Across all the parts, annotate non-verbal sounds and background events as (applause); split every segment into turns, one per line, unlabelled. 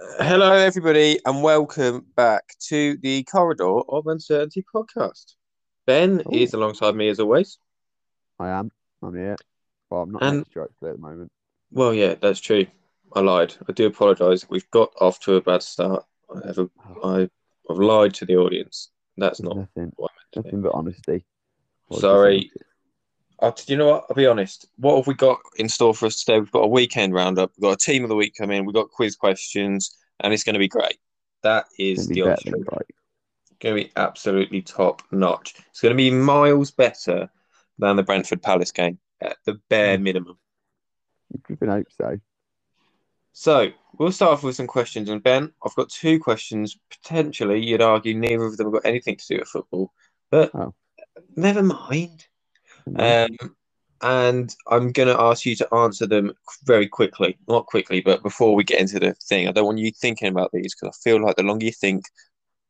Hello, everybody, and welcome back to the Corridor of Uncertainty podcast. Ben
Ooh.
is alongside me as always.
I am. I'm here. Well, I'm not
And-
to at the moment.
Well, yeah, that's true. I lied. I do apologise. We've got off to a bad start. I have a, oh. I, I've lied to the audience. That's not
nothing.
what I meant to.
Nothing but honesty. Or
Sorry. Uh, do you know what? I'll be honest. What have we got in store for us today? We've got a weekend roundup. We've got a team of the week coming. We've got quiz questions, and it's going to be great. That is the
better
honest
than
truth.
great.
going to be absolutely top notch. It's going to be miles better than the Brentford Palace game at the bare hmm. minimum.
You can hope so.
So we'll start off with some questions. And Ben, I've got two questions. Potentially, you'd argue neither of them have got anything to do with football, but
Oh.
never mind. Um, and I'm going to ask you to answer them very quickly. Not quickly, but before we get into the thing. I don't want you thinking about these because I feel like the longer you think,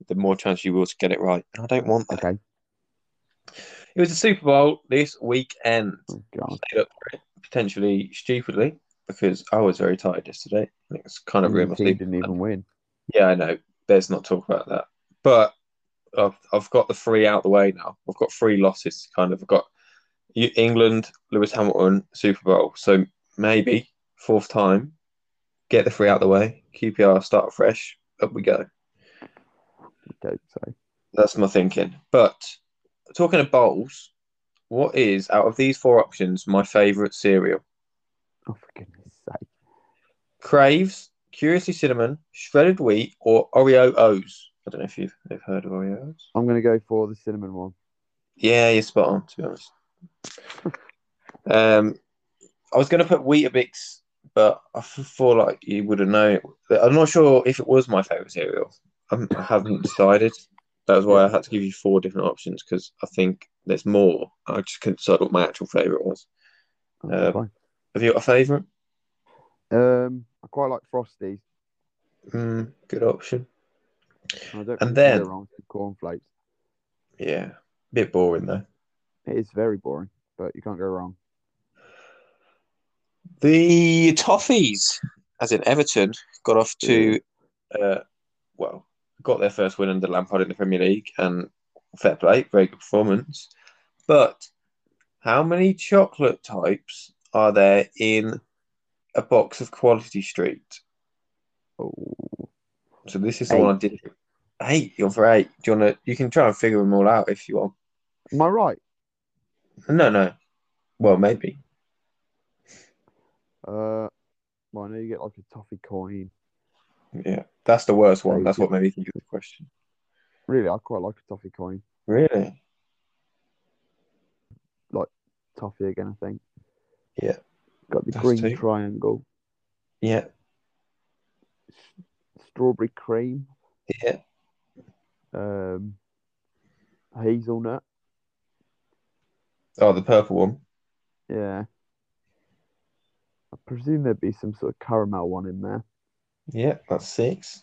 the more chance you will to get it right. And I don't want that.
okay.
It was the Super Bowl this weekend.
Oh, God.
Up for it, potentially stupidly, because I was very tired yesterday. It was kind of ruined my sleep.
didn't even win.
Yeah, I know. Let's not talk about that. But I've, I've got the three out the way now. I've got three losses. Kind of. I've got England, Lewis Hamilton, Super Bowl. So maybe fourth time, get the three out of the way. QPR start fresh. Up we go.
Okay, so
That's my thinking. But talking of bowls, what is out of these four options my favourite cereal?
oh for goodness sake.
Craves, Curiously Cinnamon, Shredded Wheat, or Oreo O's. I don't know if you've, you've heard of Oreo O's.
I'm gonna go for the cinnamon one.
Yeah, you're spot on, to be honest. Um, I was going to put Weetabix, but I feel like you would have known. I'm not sure if it was my favourite cereal. I'm, I haven't decided. That was why I had to give you four different options because I think there's more. I just couldn't decide what my actual favourite was.
Oh,
Uh. Have you got a favourite?
Um, I quite like Frosties.
Mm, good option.
I don't
And
think you can go
then-
cornflakes.
Yeah, bit boring though.
It is very boring, but you can't go wrong.
The Toffees, as in Everton, got off to, uh, well, got their first win under Lampard in the Premier League, and fair play, very good performance. But how many chocolate types are there in a box of Quality Street?
Oh,
So this is the one I did. Eight, you're for eight. Do you want to? You can try and figure them all out if you want.
am I right?
No, no. Well, maybe.
Uh, well, I know you get like a toffee coin.
Yeah, that's the worst one. That's what made me think of the question.
Really, I quite like a toffee coin.
Really?
Like toffee again, I think.
Yeah.
Got the
That's
green
two.
triangle,
Yeah.
strawberry cream,
Yeah.
um, hazelnut.
Oh, the purple one.
Yeah. I presume there'd be some sort of caramel one in there.
Yeah, that's six.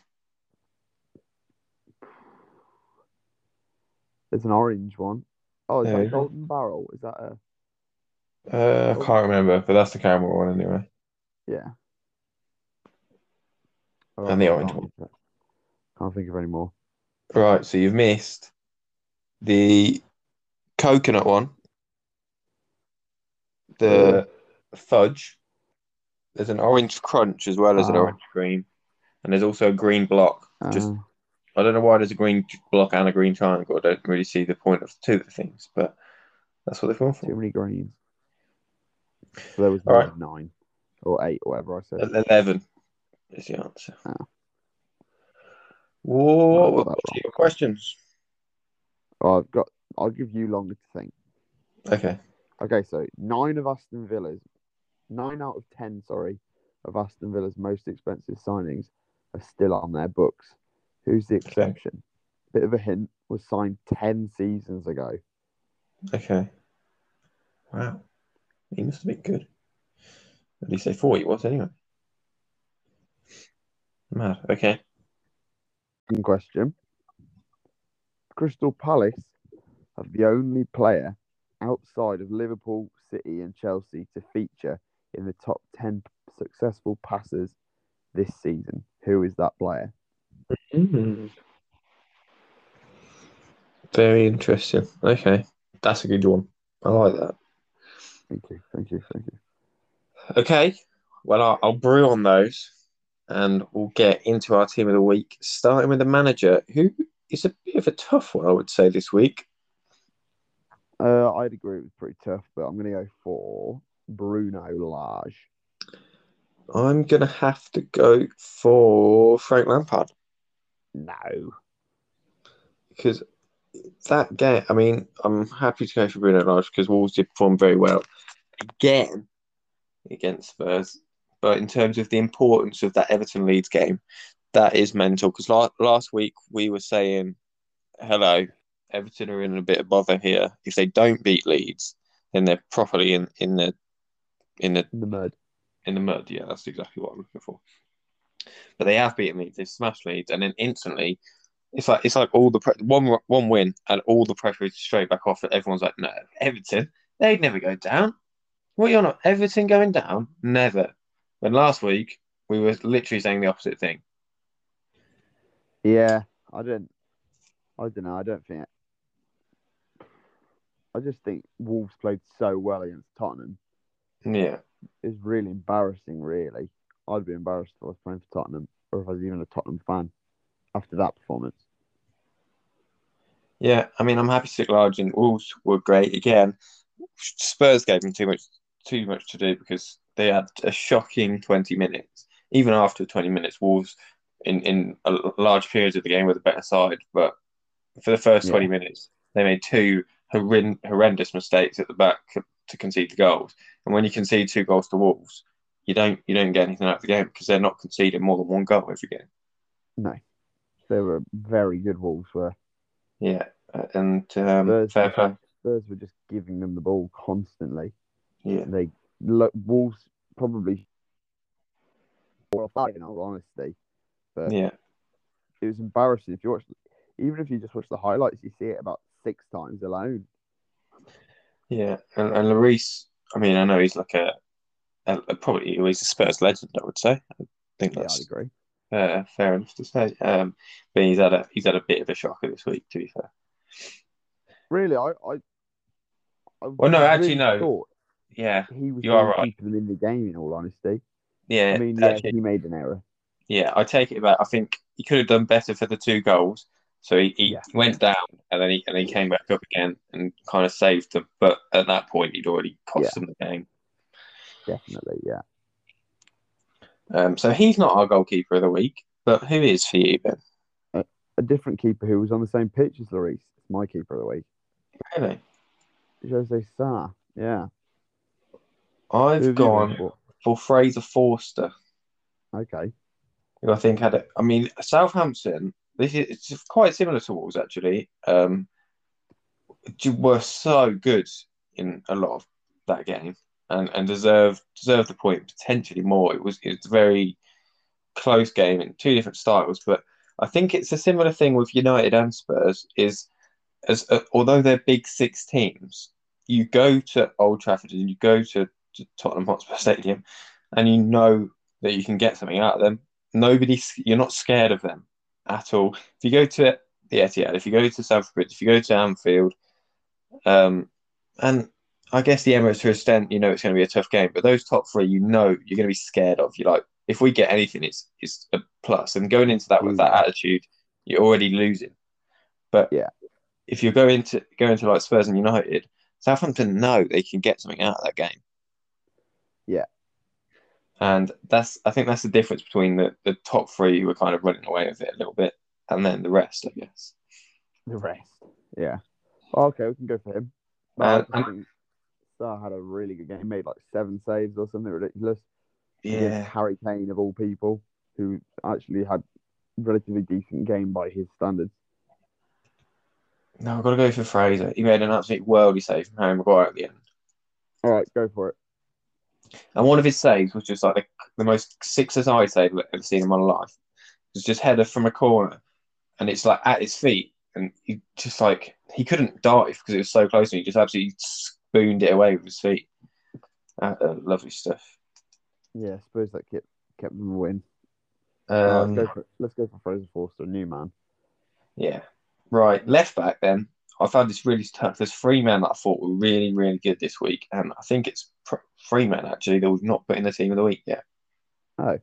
There's an orange one. Oh, is
There
that golden barrel? Is that a
Uh, I can't remember, but that's the caramel one anyway.
yeah? Oh,
And the orange one.
Can't think of any more.
Right, so you've missed the coconut one, the fudge. There's an orange crunch as well as an
Ah.
orange cream, and there's also a green block. Just
Uh,
I don't know why there's a green block and a green triangle. I don't really see the point of two of the things, but that's what they've gone for.
too many greens. So there was
All
nine or eight or whatever I said.
Eleven is the answer.
Ah.
Whoa,
I
what your questions?
Oh, I've got. I'll give you longer to think.
Okay.
Okay, so nine of Aston Villa's, nine out of ten, sorry, of Aston Villa's most expensive signings are still on their books. Who's the exception? Bit of a hint was signed ten seasons ago.
Okay. Wow. He must have been good. At least they thought he was anyway. Mad. Okay.
In question, Crystal Palace have the only player outside of Liverpool, City, and Chelsea to feature in the top ten successful passers this season. Who is that player?
Mm. Very interesting. Okay, that's a good one. I like that.
Thank you, thank you, thank you.
Okay, well, I'll, I'll brew on those and we'll get into our team of the week, starting with the manager, who is a bit of a tough one, I would say, this week.
Uh, I'd agree it was pretty tough, but I'm going to go for Bruno Lage.
I'm going to have to go for Frank Lampard
No.
because that game, I mean, I'm happy to go for Bruno Lage because Wolves did perform very well again against Spurs. But in terms of the importance of that Everton Leeds game, that is mental because la- last week we were saying, hello, Everton are in a bit of bother here. If they don't beat Leeds, then they're properly in, in the in the
In the mud.
in the mud. Yeah, that's exactly what I'm looking for. But they have beaten Leeds. They've smashed Leeds, and then instantly, it's like it's like all the pre- one one win and all the pressure is straight back off. Everyone's like, no, Everton, they'd never go down. What you're not Everton going down? Never. When last week we were literally saying the opposite thing.
Yeah, I don't. I don't know. I don't think. I just think Wolves played so well against Tottenham.
Yeah,
It's really embarrassing, really. I'd be embarrassed if I was playing for Tottenham or if I was even a Tottenham fan after that performance.
yeah. I mean, I'm happy to large in. Wolves were great again. Spurs gave them too much too much to do because they had a shocking 20 minutes. Even after 20 minutes, Wolves in in a large periods of the game were the better side, but for the first 20 minutes, they made two horren- horrendous mistakes at the back to concede the goals. And when you concede two goals to Wolves, you don't you don't get anything out of the game because they're not conceding more than one goal every game.
No, they were very good. Wolves were.
Yeah, uh, and um,
Spurs,
fair play.
Spurs were just giving them the ball constantly.
Yeah,
They look Wolves probably. Well, in all honesty, but
yeah,
it was embarrassing if you watch. Even if you just watch the highlights, you see it about six times alone.
yeah. And, and Lloris, I mean, I know he's like a, a, a probably he's a Spurs legend. I would say. I think
Yeah,
that's
I'd agree.
uh, fair enough to say. Um, but he's had a he's had a bit of a shocker this week. To be fair.
Really, I, I, I
Well, no, actually, no. yeah,
he was
You are right.
them in the game. In all honesty,
yeah.
I mean, yeah, he made an error.
Yeah, I take it back. I think he could have done better for the two goals. So he, he
Yeah.
went down and then he and he came back up again and kind of saved them. But at that point, he'd already cost them the game.
Definitely, yeah.
Um, so he's not our goalkeeper of the week. But who is for you then?
A different keeper who was on the same pitch as Lloris. It's my keeper of the week.
Really?
Jose Sa. Yeah.
I've gone
for?
for Fraser Forster,
Okay.
who I think had a. I mean, Southampton. This is it's quite similar to Wolves actually. Um, were so good in a lot of that game and and deserved deserved the point potentially more. It was it's a very close game in two different styles, but I think it's a similar thing with United and Spurs. Is as uh, although they're big six teams, you go to Old Trafford and you go to, to Tottenham Hotspur (laughs) Stadium, and you know that you can get something out of them. Nobody, you're not scared of them at all. If you go to the Etihad, if you go to Stamford Bridge, if you go to Anfield, um, and I guess the Emirates to a extent, you know it's going to be a tough game. But those top three, you know, you're going to be scared of. You're like, if we get anything, it's it's a plus. And going into that with that attitude, you're already losing. But
Yeah.
if you're going to going to like Spurs and United, Southampton know they can get something out of that game.
Yeah.
And that's I think that's the difference between the, the top three who are kind of running away with it a little bit, and then the rest, I guess.
The rest. Yeah. Okay, we can go for him. No,
Uh,
I just had a really good game. He made like seven saves or something ridiculous. against Harry Kane of all people, who actually had relatively decent game by his standards.
No, I've got to go for Fraser. He made an absolute worldy save from Harry Maguire at the end.
All right, go for it.
And one of his saves was just like the, the most sixes I save I've ever seen in my life. It was just header from a corner, and it's like at his feet, and he just like he couldn't dive because it was so close, and he just absolutely spooned it away with his feet. Uh, uh, lovely stuff.
Yeah, I suppose that kept kept them a win.
Um,
let's, go for, let's go for Fraser Forster, new man.
yeah. Right. Left back then. I found this really tough. There's three men that I thought were really, really good this week, and I think it's pr- three men actually that we've not put in the team of the week yet.
Oh,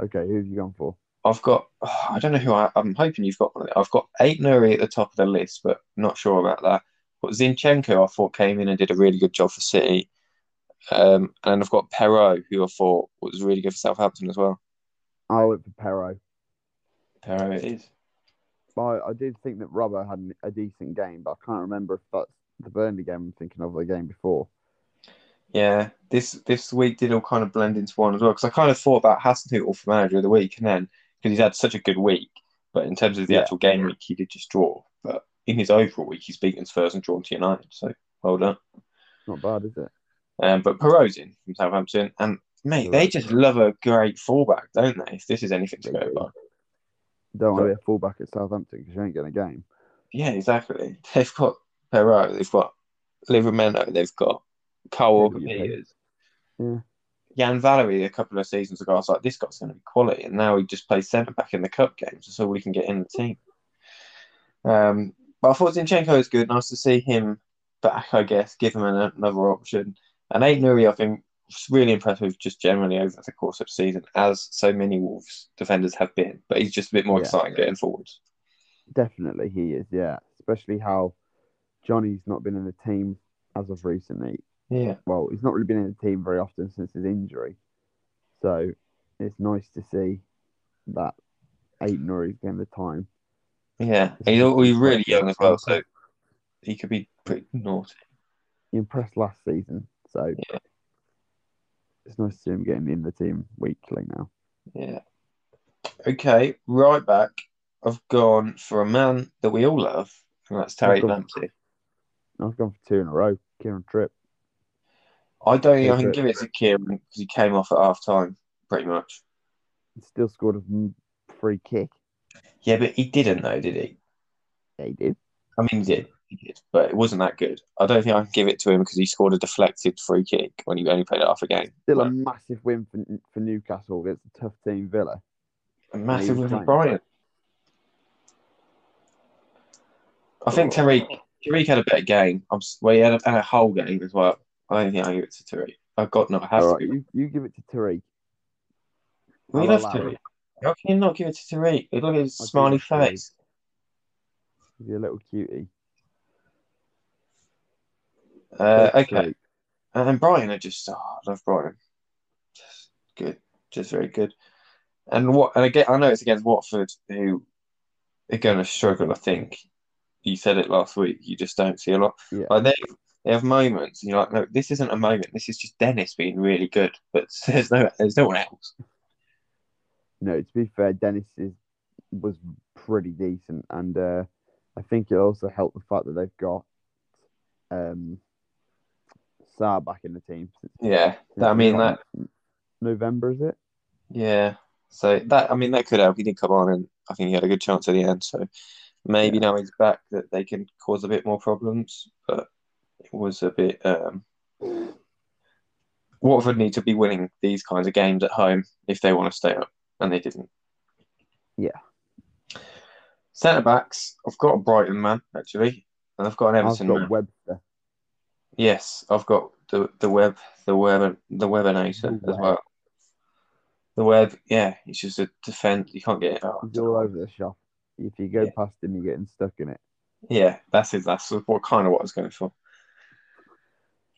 okay, who have you gone for?
I've got. (sighs) I don't know who I, I'm hoping you've got. one. I've got Ait-Nouri at the top of the list, but not sure about that. But Zinchenko, I thought came in and did a really good job for City. Um, and I've got Perraud, who I thought was really good for Southampton as well.
I went for Perraud.
Perraud it is.
I, I did think that Robbo had a decent game, but I can't remember if that's the Burnley game I'm thinking of the game before.
Yeah, this this week did all kind of blend into one as well because I kind of thought about Hasenhüttl for manager of the week, and then because he's had such a good week, but in terms of the
Yeah.
actual game week, he did just draw. But in his overall week, he's beaten Spurs and drawn to United, so well done.
Not bad, is it?
Um, but Perraud's in from Southampton, and mate, they just love a great fullback, don't they? If this is anything to go by.
Don't want to be a fullback at Southampton because you ain't getting a game.
Yeah, exactly. They've got Perraud, they've got Livramento, they've got Carl. Peters.
Yeah.
Yan Valery a couple of seasons ago, I was like, this guy's going to be quality, and now he just plays centre back in the cup games. That's all he can get in the team. Um, but I thought Zinchenko was good. Nice to see him back, I guess, give him an, another option. And Ait-Nouri, I think, really impressive just generally over the course of the season, as so many Wolves defenders have been. But he's just a bit more
Yeah.
exciting getting forwards.
Definitely, he is. Yeah, especially how Johnny's not been in the team as of recently.
Yeah.
Well, he's not really been in the team very often since his injury, so it's nice to see that Ait-Nouri's getting the time.
Yeah. He's, he's really young as well, so he could be pretty naughty.
He impressed last season, so
Yeah.
It's nice to see him getting in the team weekly now.
Yeah. Okay, right back. I've gone for a man that we all love, and that's
I've gone- I've gone for two in a row. Kieran Tripp.
I don't think I can
Favourite.
give it to Kieran because he came off at half time, pretty much.
He still scored a free kick.
Yeah, but he didn't though, did he?
Yeah, he did.
I mean, he did. Did, but it wasn't that good. I don't think I can give it to him because he scored a deflected free kick when he only played half a game.
Still a massive win for, for Newcastle against a tough team, Villa.
a massive win for. Brian. I think Tariq Tariq had a better game. I'm well, he had a, had a whole game as well. I don't think I give it to Tariq. I've got no. Has
right, you, you give it to Tariq.
We love Tariq. How can you not give it to Tariq? Look at his
I'll
smiley
it to Tariq.
face.
He's a little cutie.
Uh,
Give it to
okay. And then Brighton are just, oh, I love Brighton. Just good. Just very good. And what? And again, I know it's against Watford, who are going to struggle. I think you said it last week. You just don't see a lot.
Yeah.
Like they, they have moments, and you're like, no, this isn't a moment. This is just Dennis being really good. But (laughs) there's no, there's no one else.
No, to be fair, Dennis is was pretty decent, and uh, I think it also helped the fact that they've got um, Sarr back in the team. Since,
Yeah.
since
I mean that.
November is it?
Yeah. So that, I mean, that could help. He did come on, and I think he had a good chance at the end. So maybe
Yeah.
now he's back, that they can cause a bit more problems. But it was a bit. Um, Watford need to be winning these kinds of games at home if they want to stay up, and they didn't.
Yeah.
Centre backs, I've got a Brighton man actually, and I've got an Everton.
I've got
man.
Webster.
Yes, I've got the the web, the web, the Webinator
The
as
web.
well. The web, yeah, it's just a defense. You can't get it out.
He's all over the shop. If you go
Yeah.
past him, you're getting stuck in it.
Yeah, that's it. That's what kind of what I was going for.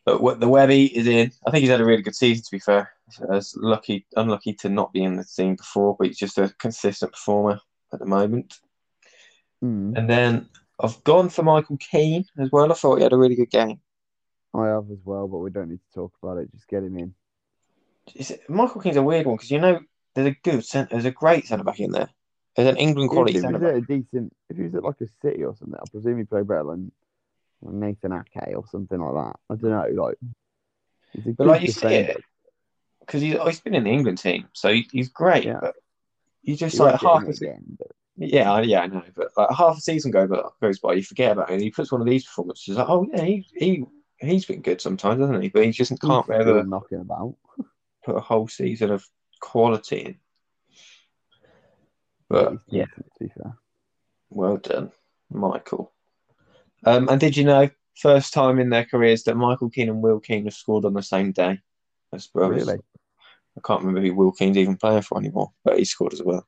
But what the Webby is in, I think he's had a really good season. To be fair, as lucky, unlucky to not be in the team before, but he's just a consistent performer at the moment.
Mm,
And then I've gone for Michael Keane as well. I thought he had a really good game.
I have as well, but we don't need to talk about it. Just get him in.
Is it, Michael Keane's a weird one because you know there's a good centre, there's a great centre back in there. There's an England quality
if
centre back.
at a decent, if he was at like a City or something, I presume he played better than than Nathan Ake or something like that. I don't know. Like,
But like you see it because he's, oh, he's been in the England team, so he, he's great.
Yeah.
But he's just
He
like half a
again, but
Yeah, yeah, I know. But like half a season go, but goes by, you forget about it. And he puts one of these performances. Like, oh yeah, he he he's been good sometimes, hasn't he? But he just can't
he's
ever
knocking about. (laughs)
put a whole season of quality in. But yeah,
to be fair.
well done, Michael. Um, and did you know, first time in their careers that Michael Keane and Will Keane have scored on the same day as brothers.
Really?
I can't remember who Will Keane's even playing for anymore, but he scored as well.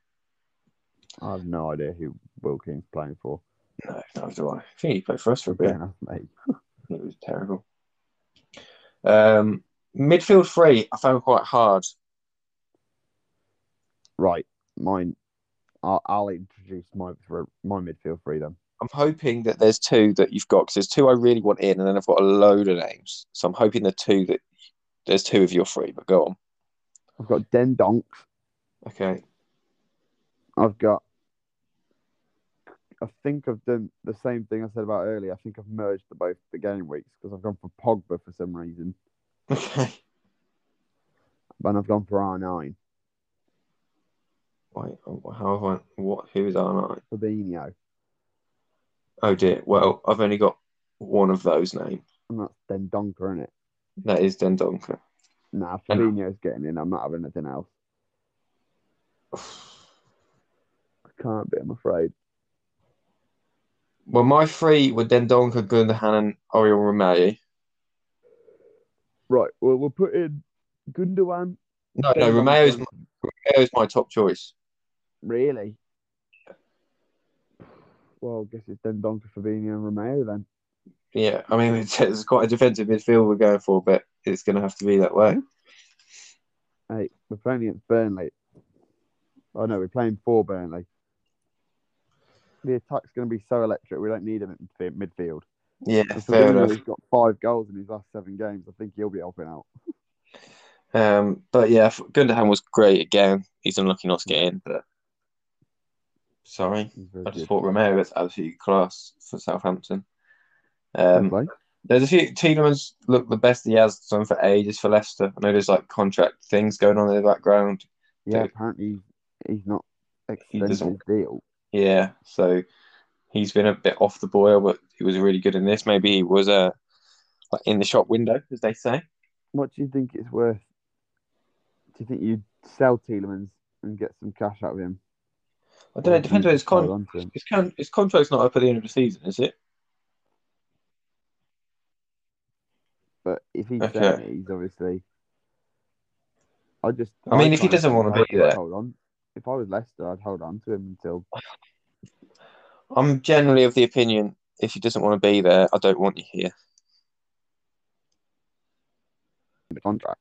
I have no idea who Wilkins playing for.
No, neither do I. I think he played for us for a bit.
enough, mate. (laughs)
It was terrible. Um, midfield three, I found quite hard.
Right, mine. I'll, I'll introduce my my midfield three then.
I'm hoping that there's two that you've got because there's two I really want in, and then I've got a load of names. So I'm hoping the two that there's two of your three. But go on.
I've got Den Donks.
Okay.
I've got. I think I've done the same thing I said about earlier. I think I've merged the both the game weeks because I've gone for Pogba for some reason,
Okay.
and I've gone for R9
Wait. oh, How have I? What? Who is R9?
Fabinho,
Oh dear. Well, I've only got one of those names.
and that's Dendoncker, isn't it?
That is Dendoncker.
Nah,
And-
Fabinho's getting in. I'm not having anything else. (sighs) I can't be. I'm afraid.
Well, my three were Dendoncker, Gundogan, and Oriol Romeu.
Right. Well, we'll put in Gundogan.
No, no, Romeu's
Donker.
Romeu's my top choice.
Really? Well, I guess it's Dendoncker, Fabinho, and Romeu then.
Yeah, I mean (laughs) it's, it's quite a defensive midfield we're going for, but it's going to have to be that way.
Hey, we're playing against Burnley. Oh no, we're playing for Burnley. The attack's going to be so electric. We don't need him in midf- midfield.
Yeah,
And
fair enough.
got five goals in his last seven games. I think he'll be helping out.
Um, but yeah, Gundogan was great again. He's unlucky not to get in, but sorry, I just
good.
thought Romeu was absolutely class for Southampton. Um, there's a few Tielemans look the best he has done for ages for Leicester. I know there's like contract things going on in the background.
Yeah,
dude.
apparently he's not
He
his deal.
Yeah, so he's been a bit off the boil, but he was really good in this. Maybe he was uh, like in the shop window, as they say.
What do you think it's worth? Do you think you'd sell Tielemans and get some cash out of him?
I don't know. It depends on his
just hold
con.
on to him?
His, con- his contract's not up at the end of the season, is it?
But if he's
Okay.
it, he's obviously. I just.
I mean, if he doesn't wanna be there.
Hold on. If I was Leicester, I'd hold on to him until (sighs)
I'm generally of the opinion if he doesn't want to be there, I don't want you here.
the contract.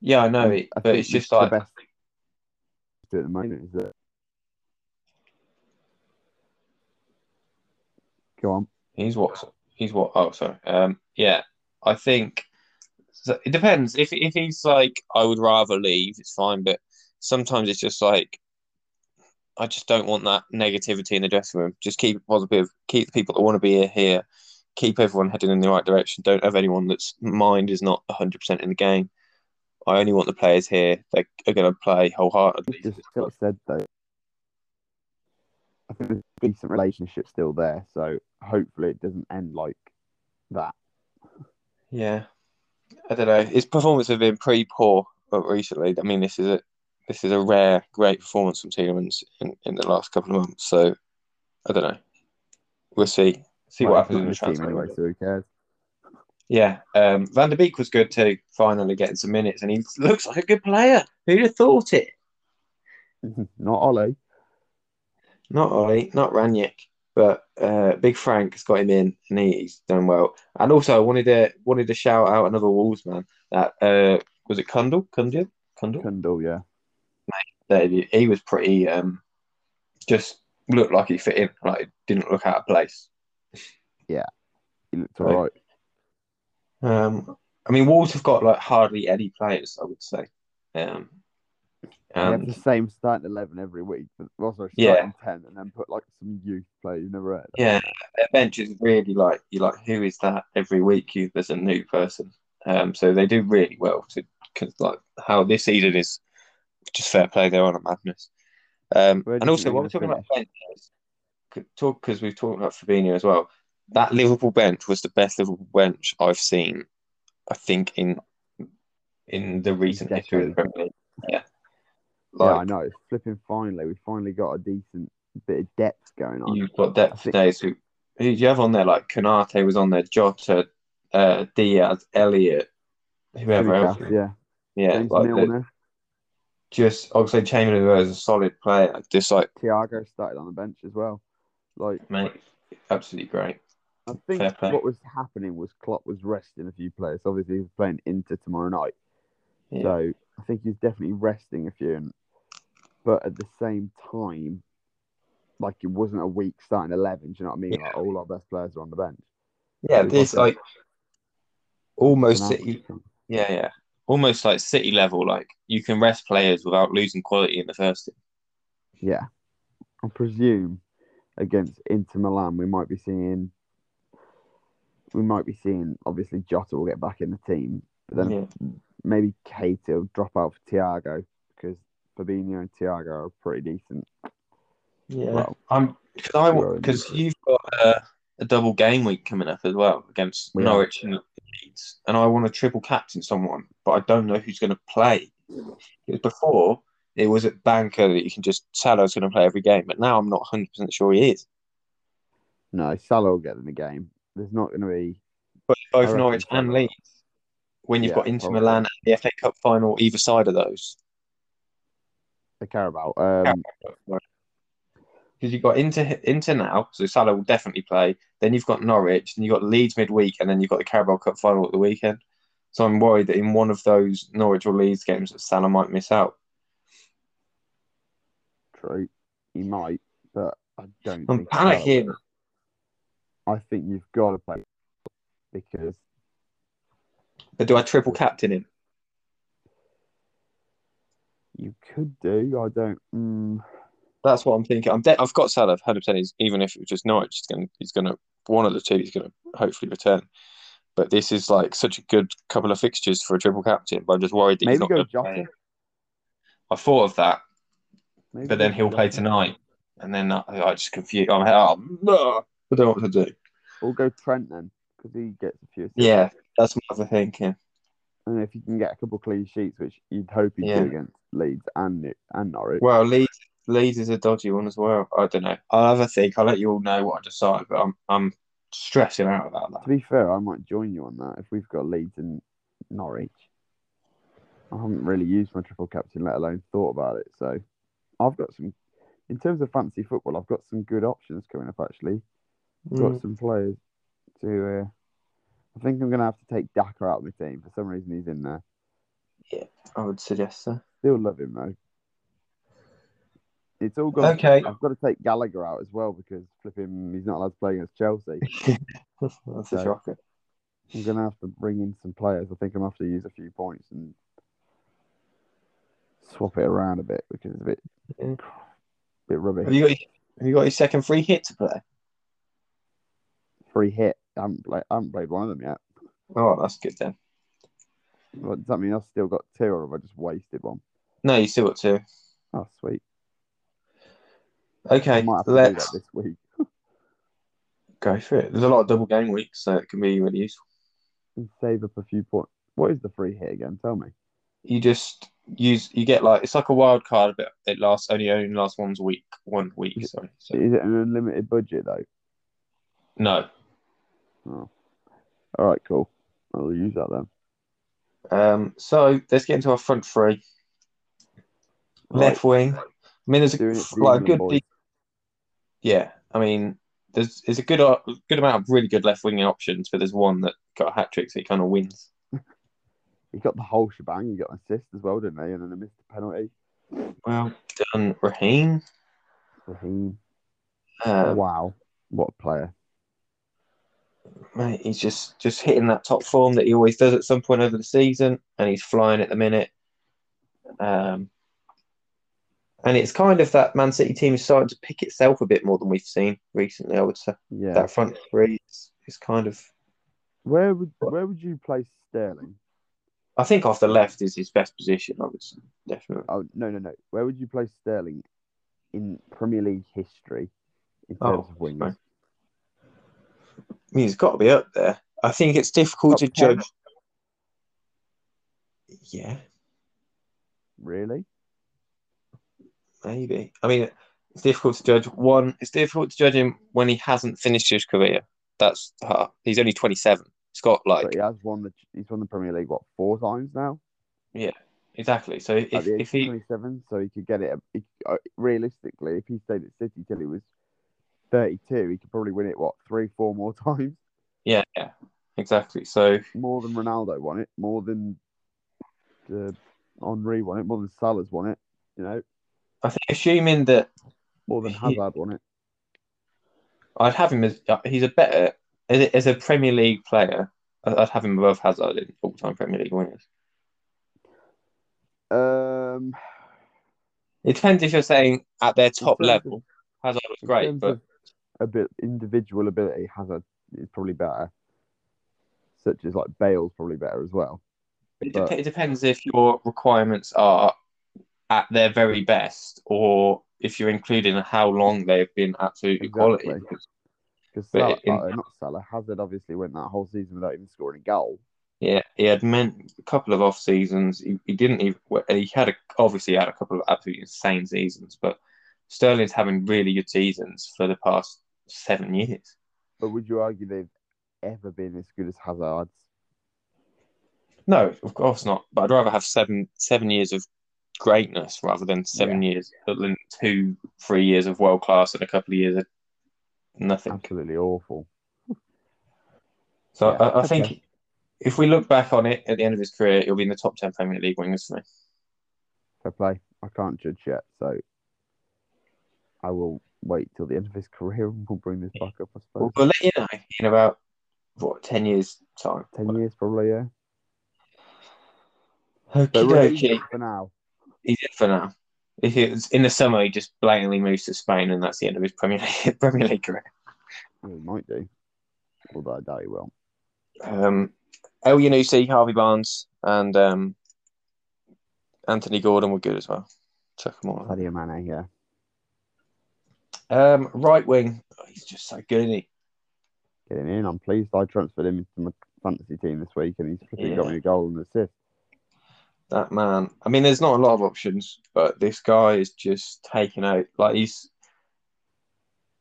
Yeah, I know it,
I
but it's just
the
like
best to do at the moment is that. Go on.
he's what he's what. Oh, sorry. Um, yeah, I think so it depends. If if he's like, I would rather leave, it's fine. But sometimes it's just like, I just don't want that negativity in the dressing room. Just keep it positive. Keep the people that want to be here here. Keep everyone heading in the right direction. Don't have anyone that's mind is not 100% in the game. I only want the players here. They are going to play wholeheartedly.
Just got said though. I think there's a decent relationship still there, so hopefully it doesn't end like that.
Yeah, I don't know. His performance has been pretty poor uh, recently. I mean, this is a this is a rare, great performance from Tielemans in, in the last couple of months. So I don't know. We'll see. See
Well,
what happens in the
not in the team
transfer.
anyway, so who cares?
Yeah, um, Van der Beek was good too. Finally getting some minutes, and he looks like a good player. Who'd have thought it? (laughs)
Not Ole.
Not Ole, not Rangnick, but uh, Big Frank has got him in, and he, he's done well. And also, I wanted to wanted to shout out another Wolves man. That uh, was it, Kundal, Kundal, Kundal.
Kundal, yeah.
That he, was pretty. Um, just looked like he fit in. Like didn't look out of place.
Yeah, he looked
Right. Um, I mean, Wolves have got like hardly any players. I would say. Um,
They have the same starting eleven every week, but also
Yeah.
starting ten, and then put like some youth players. you've never heard.
Yeah, their bench is really like you like who is that every week? You there's a new person. Um, so they do really well to cause like how this season is just fair play. They're on a madness. Um, and also while we're talking
gonna
about benches, could talk because we've talked about Fabinho as well. That Liverpool bench was the best Liverpool bench I've seen. I think in in the recent history of the Premier League. Yeah, Like,
yeah, I know. Flipping finally, we finally got a decent bit of depth going on.
You've got depth
I
for days. Who, do you have on there? Like Konaté was on there, Jota, uh, Diaz, Elliott, whoever else.
Yeah.
Yeah,
James
like
Milner,
just Oxlade Chamberlain is a solid player. Just like
Thiago started on the bench as well. Like
mate, absolutely great.
I think what was happening was Klopp was resting a few players. Obviously, he was playing Inter tomorrow night,
Yeah.
so I think he's definitely resting a few. And, but at the same time, like it wasn't a weak starting eleven. Do you know what I mean?
Yeah.
Like all our best players are on the bench.
Yeah, this like almost
And that
City.
was-
Yeah, yeah, almost like City level. Like you can rest players without losing quality in the first. team.
Yeah, I presume against Inter Milan, we might be seeing. We might be seeing. Obviously, Jota will get back in the team, but then
Yeah.
maybe Kate will drop out for Thiago because Fabinho and Thiago are pretty decent.
Yeah,
Well,
I'm because I because you've got a, a double game week coming up as well against
We are.
Norwich and Leeds, and I want to triple captain someone, but I don't know who's going to play. Because before it was at banker that you can just Salah's going to play every game, but now I'm not 100 percent sure he is.
No, Salah will get in the game. There's not going to be.
But both Norwich and Leeds, when you've
Yeah,
got Inter
probably.
Milan and the FA Cup final either side of those,
care about. Um,
because you've got Inter Inter now, so Salah will definitely play. Then you've got Norwich, then you've got Leeds midweek, and then you've got the Carabao Cup final at the weekend. So I'm worried that in one of those Norwich or Leeds games, that Salah might miss out.
true, he might, but I don't.
I'm
think Salah will.
panicking.
I think you've got to play because
But do I triple captain him?
you could do. I don't. Mm,
That's what I'm thinking. I'm de- I've got Salah 100. percent Even if it's just Norwich, he's going. He's going to one of the two. He's going to hopefully return. But this is like such a good couple of fixtures for a triple captain. But I'm just worried that he's not
go
going to play. I thought of that,
Maybe
but then he'll play tonight, and then I, I just confused. I'm oh, no, I don't know what to do.
We'll go Trent then because he gets a few. assists.
Yeah, that's my other thinking.
And if you can get a couple clean sheets, which you'd hope he'd
Yeah.
do against Leeds and and Norwich.
Well, Leeds, Leeds is a dodgy one as well. I don't know. I'll have a think. I'll let you all know what I decide, but I'm I'm stressing out about that.
To be fair, I might join you on that if we've got Leeds and Norwich. I haven't really used my triple captain, let alone thought about it. So I've got some, in terms of fancy football, I've got some good options coming up actually. I've got
Mm.
some players to. Uh, I think I'm going to have to take Daka out of my team. For some reason, he's in there.
Yeah, I would suggest so.
Still love him though. It's all got.
Okay.
I've got to take Gallagher out as well because flipping, he's not allowed to play against Chelsea. (laughs)
That's a
So-
shocker.
I'm gonna have to bring in some players. I think I'm gonna have to use a few points and swap it around a bit because it's a bit,
Yeah.
bit
Have you got your, have you got your second free hit to play?
Free hit. I haven't, played, I haven't played one of them yet.
Oh, that's good then.
What, does that mean I've still got two, or have I just wasted one?
No, you still got two.
Oh, sweet.
Okay,
might have to
let's
this week. (laughs)
go for it. There's a lot of double game weeks, so it can be really useful.
and save up a few points. What is the free hit again? Tell me.
You just use you get like it's like a wild card, but it lasts only only lasts once a week, one week. Sorry. So,
Is it an unlimited budget though?
no.
Oh. All right, cool. I'll use that then.
Um, so let's get into our front three. Left wing. I mean, there's a,
Doing it for the
like, a good.
boys.
Yeah, I mean, there's there's a good uh, good amount of really good left wing options, but there's one that got a hat trick, so he kind of wins. (laughs)
He got the whole shebang. He got an assist as well, didn't he? And then he missed a penalty.
Well done, Raheem.
Raheem.
Um,
wow, what a player!
mate, he's just just hitting that top form that he always does at some point over the season, and he's flying at the minute. Um, and it's kind of that Man City team is starting to pick itself a bit more than we've seen recently. I would say
Yeah.
that front three is, is kind of.
Where would where would you place Sterling?
I think off the left is his best position. I would say, definitely.
Oh no no no. Where would you place Sterling in Premier League history in
Oh,
terms of wings?
I mean, he's got to be up there. I think it's difficult to
10?
judge. Yeah,
Really?
Maybe. I mean, it's difficult to judge. One, it's difficult to judge him when he hasn't finished his career. That's uh, he's only twenty seven. He's got like
But he has won the he's won the Premier League what four times now.
Yeah, exactly. So
At
if
the age
if he
27, so he could get it. He, uh, realistically, if he stayed at City till he was 32, he could probably win it what three, four more (laughs) times.
yeah yeah exactly. So
More than Ronaldo won it. More than uh, Henri won it. More than Salah's won it. You know,
I think assuming that
more than
He-
Hazard won it.
I'd have him as uh, he's a better as a, Premier League player. I'd have him above Hazard in all time Premier League winners.
Um,
It depends if you're saying at their top level, Hazard was great, but
a bit individual ability, Hazard is probably better. Such as like Bale's probably better as well.
it,
but-
it depends if your requirements are at their very best or if you're including how long they've been absolute.
Exactly. Because
But
Salah,
in-
uh, not Salah, Hazard obviously went that whole season without even scoring a goal.
Yeah, he had meant a couple of off seasons. He, he didn't even. He had a, obviously had a couple of absolutely insane seasons, but Sterling's having really good seasons for the past seven years.
But would you argue they've ever been as good as Hazard's?
No, of course not. But I'd rather have seven seven years of greatness rather than seven years, than two, three years of world class and a couple of years of nothing.
Absolutely awful. (laughs)
So
Yeah,
I, I
okay.
think if we look back on it at the end of his career, he'll be in the top ten Premier League wingers for me.
Fair play. I can't judge yet, so I will wait till the end of his (laughs) career and we'll bring this back up, I
We'll,
suppose.
we'll let you know in about what ten years time.
Ten years probably, yeah. But really,
dokie.
for now.
He's it for now. If in the summer, he just blatantly moves to Spain, and that's the end of his Premier League, (laughs) Premier League career.
Well, he might do. Although I doubt he will.
Um, Elyounoussi, Harvey Barnes, and um, Anthony Gordon were good as well. Chuck them all.
Sadio Mane, yeah.
Um, right wing, oh, he's just so good, isn't he?
Getting in. I'm pleased I transferred him into my fantasy team this week and he's flipping got me a goal and an assist.
That man. I mean, there's not a lot of options, but this guy is just taking out. Like he's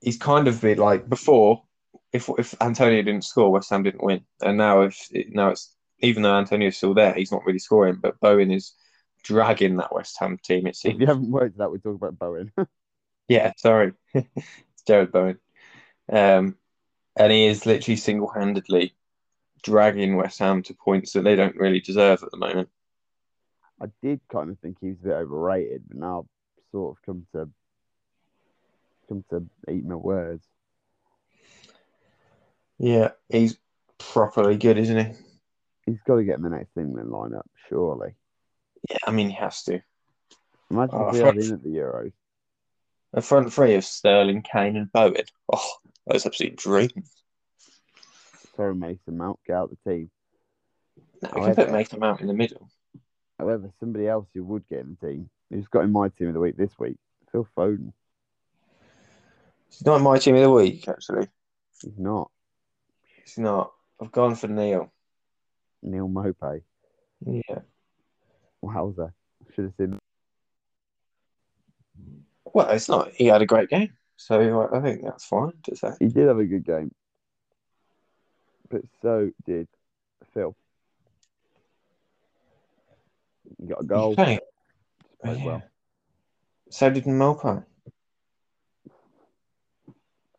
he's kind of been like before. If if Antonio didn't score, West Ham didn't win, and now if now it's even though Antonio's still there, he's not really scoring. But Bowen is dragging that West Ham team. It
If
seems.
you haven't worked that, we talk about Bowen. (laughs)
Yeah, sorry, it's (laughs) Jarrod Bowen, um, and he is literally single-handedly dragging West Ham to points that they don't really deserve at the moment.
I did kind of think he was a bit overrated, but now I've sort of come to come to eat my words.
Yeah, he's properly good, isn't he?
He's got to get in the next England lineup, surely.
Yeah, I mean he has to.
Imagine
Oh,
if we
I
had him at the Euros.
A front three of Sterling, Kane, and Bowen. Oh, that's absolute dream.
Throw Mason Mount, get out the team.
No, we
Oh,
can put. Mason Mount in the middle.
However, somebody else who would get in the team, who's got in my team of the week this week, Phil Foden.
He's not in my team of the week, actually.
He's not.
He's not. I've gone for Neal.
Neal Maupay.
Yeah.
Wowzer. Should have seen.
Well, it's not. He had a great game, so I I think that's fine to say.
He did have a good game. But so did Phil. He got a goal. Played
Yeah.
well.
So did Maupay.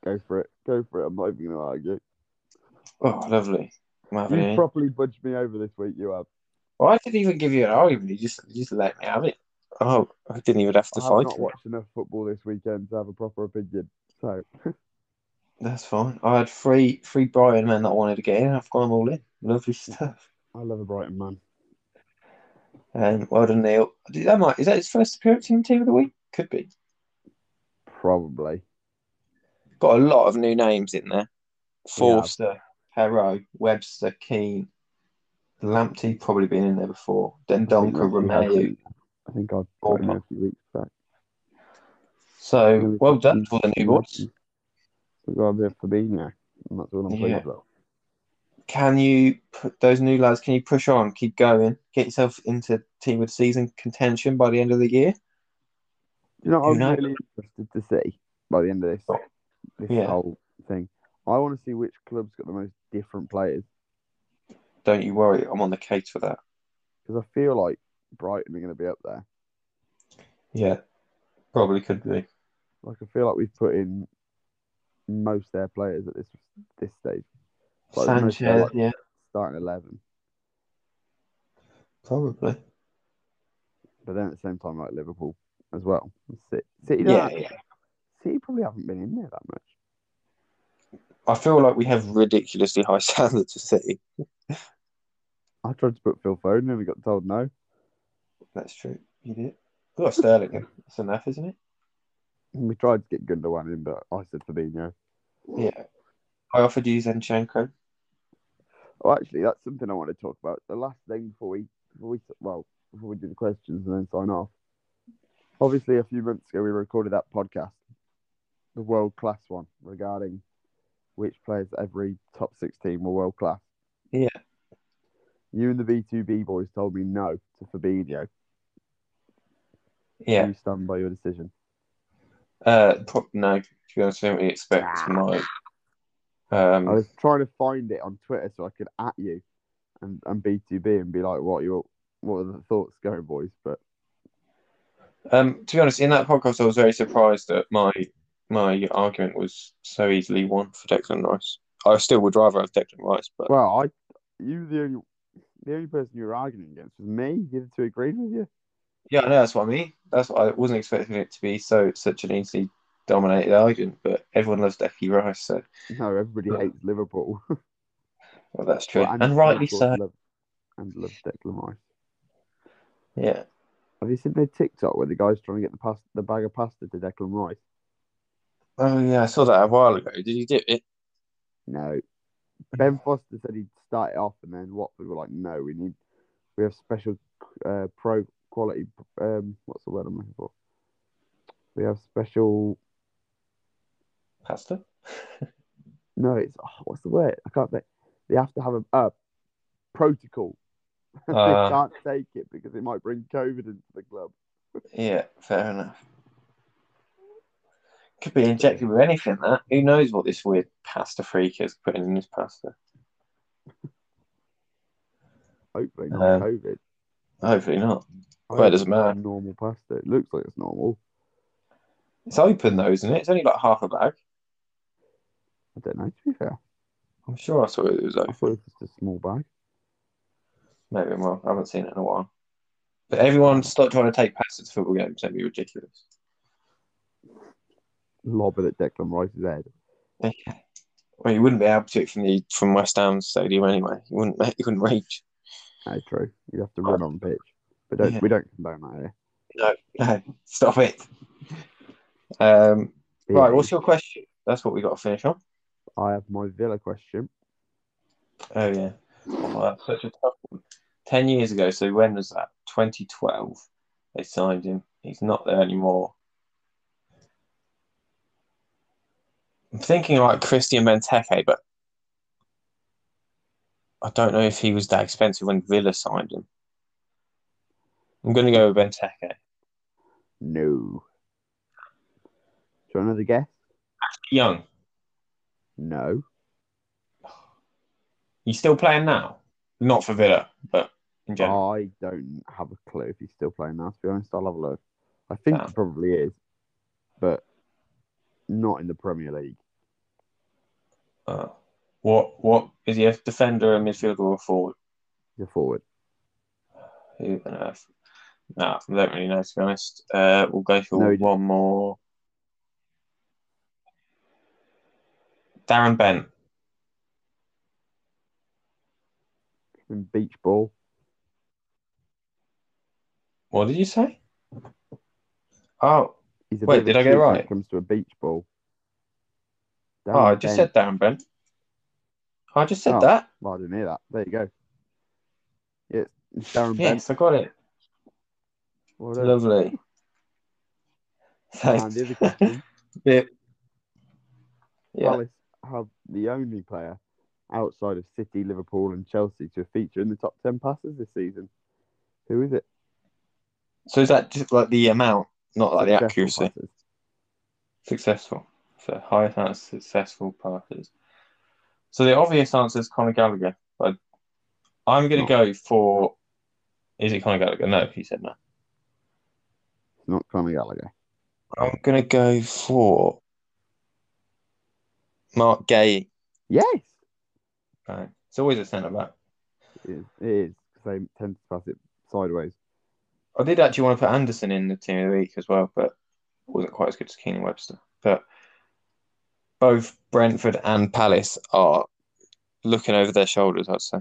Go for it. Go for it. I'm not even going to argue.
Oh, lovely.
You properly budged me over this week. You have.
Well, I didn't even give you an argument. You just, you just let me have it. Oh, I didn't even have to
I
fight.
not watched enough football this weekend to have a proper opinion. So (laughs)
That's fine. I had three three Brighton men that I wanted to get in. I've got them all in. Lovely stuff.
I love a Brighton man.
And well done, Neal. That might, is that his first appearance in the team of the week? Could be.
Probably.
Got a lot of new names in there. Forster, Perraud, Webster, Keane, Lamptey probably been in there before. Then
I think
Donker,
Lamptey Romeu. I think I've got him a few weeks back.
So well done for the new boys.
We've got a bit of Fabinho, and that's all I'm pleased about.
Can you put those new lads? Can you push on, keep going, get yourself into team of season contention by the end of the year?
you know I'm really interested to see by the end of this this
yeah.
whole thing? I want to see which club's got the most different players
Don't you worry, I'm on the case for that.
because I feel like Brighton are going to be up there.
Yeah, probably could be.
Like I feel like we've put in most of their players at this this stage. Like, the most of their,
Sanchez,
like,
yeah,
starting eleven,
probably.
but then at the same time, like Liverpool as well. City, City,
Yeah, yeah.
City probably haven't been in there that much.
I feel like we have ridiculously high (laughs) standards for City.
I tried to put Phil Foden in we got told no.
That's true. You did. We got Sterling. in. That's enough, isn't it?
We tried to get Gundogan in, but I said Fabinho.
Yeah. I offered you Zinchenko.
Oh, actually, that's something I want to talk about. The last thing before we, before we, well, before we do the questions and then sign off. Obviously, a few months ago, we recorded that podcast, the world class one, regarding which players every top six team were world class.
Yeah.
You and the B2B boys told me no to Fabinho.
Yeah.
Do You stand by your decision.
Uh, pro- no, to be honest, I don't really expect my.
I
Um,
was trying to find it on Twitter so I could at you and, and B2B and be like, what your what are the thoughts going, boys? But
um, to be honest, in that podcast, I was very surprised that my my argument was so easily won for Declan Rice. I still would rather have Declan Rice, but
well, I you the only the only person you were arguing against was me. The other two agreed with you.
yeah, I know that's what I mean. That's what I wasn't expecting it to be so such an easily dominated argument. But everyone loves Declan Rice, so
No, everybody
Yeah.
hates Liverpool. (laughs)
well, that's true,
Well,
and, rightly so.
Love, and love Declan Rice.
Yeah,
Have you seen the TikTok where the guy's trying to get the past the bag of pasta to Declan Rice?
Oh yeah, I saw that a while ago. Did you do it?
No. Ben (laughs) Foster said he'd start it off, and then Watford were like, "No, we need we have special uh, pro quality. Um, what's the word I'm looking for? We have special.
Pasta?
No, it's oh, what's the word? I can't think. They have to have a uh, protocol. (laughs) they
Uh.
can't take it because it might bring COVID into the club.
Yeah, fair enough. Could be injected with anything. That who knows what this weird pasta freak is putting in his pasta.
Hopefully not
Um,
COVID.
Hopefully not. Well, it doesn't matter.
Normal pasta. It looks like it's normal.
It's open though, isn't it? It's only like half a bag.
I don't know. To be fair,
I'm sure I saw it was
I
open.
thought it was just a small bag.
Maybe I'm wrong. I haven't seen it in a while. But everyone stop trying to take passes to football games. That'd be ridiculous.
Lob it at Declan Rice's head. Okay.
Well, you wouldn't be able to from the from West Ham Stadium anyway. You wouldn't. (laughs) You couldn't reach.
No, true. You'd have to run on pitch, but don't,
Yeah.
we don't condone that here.
No, no, stop it. Um, right, what's your question? That's what we got to finish on.
I have my Villa question.
Oh yeah, oh, that's such a tough one. Ten years ago, so when was that? 2012. They signed him. He's not there anymore. I'm thinking like Christian Benteke, but I don't know if he was that expensive when Villa signed him. I'm going to go with Benteke.
No. Do you want another guess?
Young,
No.
you still playing now? Not for Villa, but in general.
I don't have a clue if he's still playing now, to be honest. I'll have a look. I think
Damn.
he probably is, but not in the Premier League.
Uh, what what is he a defender, a midfielder, or a forward?
He's a forward.
Who on earth? No, I don't really know to be honest. Uh, we'll go for
No,
one more. Darren Bent.
Beach ball.
What did you say? Oh,
a
Wait,
a
did I get it
cheat when
right?
it comes to a beach ball.
oh, I just
Bent.
said Darren Bent. Oh, I just said
Oh.
that.
Well, I didn't hear that. There you go. Yeah, Darren Bent.
Yes, I got it.
Well done.
Lovely.
And
Thanks.
question (laughs)
yeah. Yeah.
Have the only player outside of City, Liverpool, and Chelsea to feature in the top 10 passes this season. Who is it?
So is that just like the amount, not like the accuracy.
passes.
Successful. So highest amount of successful passes. So the obvious answer is Conor Gallagher, but I'm going to go for. Is it Conor Gallagher? No, he said no.
It's not Conor Gallagher.
I'm going to go for Marc Guéhi.
Yes,
Right. It's always a centre back.
it is. It is. They tend to pass it sideways.
I did actually want to put Andersen in the team of the week as well, but wasn't quite as good as Keenan Webster. But both Brentford and Palace are looking over their shoulders, I'd say.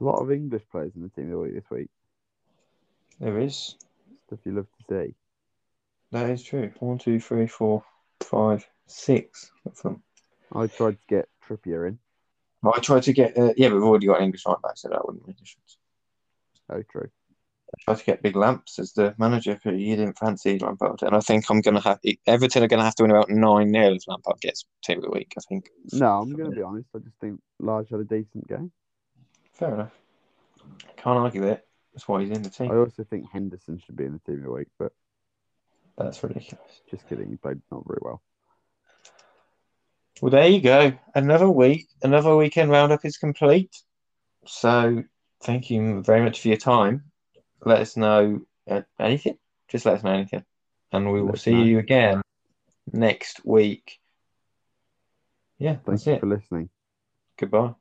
A lot of English players in the team of the week this week.
There is.
Stuff you love to see.
That is true. One, two, three, four, five, six of them.
I tried to get Trippier in.
I tried to get, uh, yeah, we've already got an English right back, so that wouldn't make a difference.
Oh, true.
I tried to get Big Lamps as the manager, but you didn't fancy Lampard. And I think I'm going to have, Everton are going to have to win about 9 0 if Lampard gets team of the week, I think.
No, I'm going to be honest. I just think Lage had a decent game.
Fair enough. Can't argue it. That's why he's in the team.
I also think Henderson should be in the team of the week, but
That's ridiculous.
just kidding. He played not very well.
Well, there you go. Another week, another weekend roundup is complete. So, thank you very much for your time. Let us know uh, anything. Just let us know anything, and we will see you again next week. Yeah,
Thank
that's
you
it.
for listening.
Goodbye.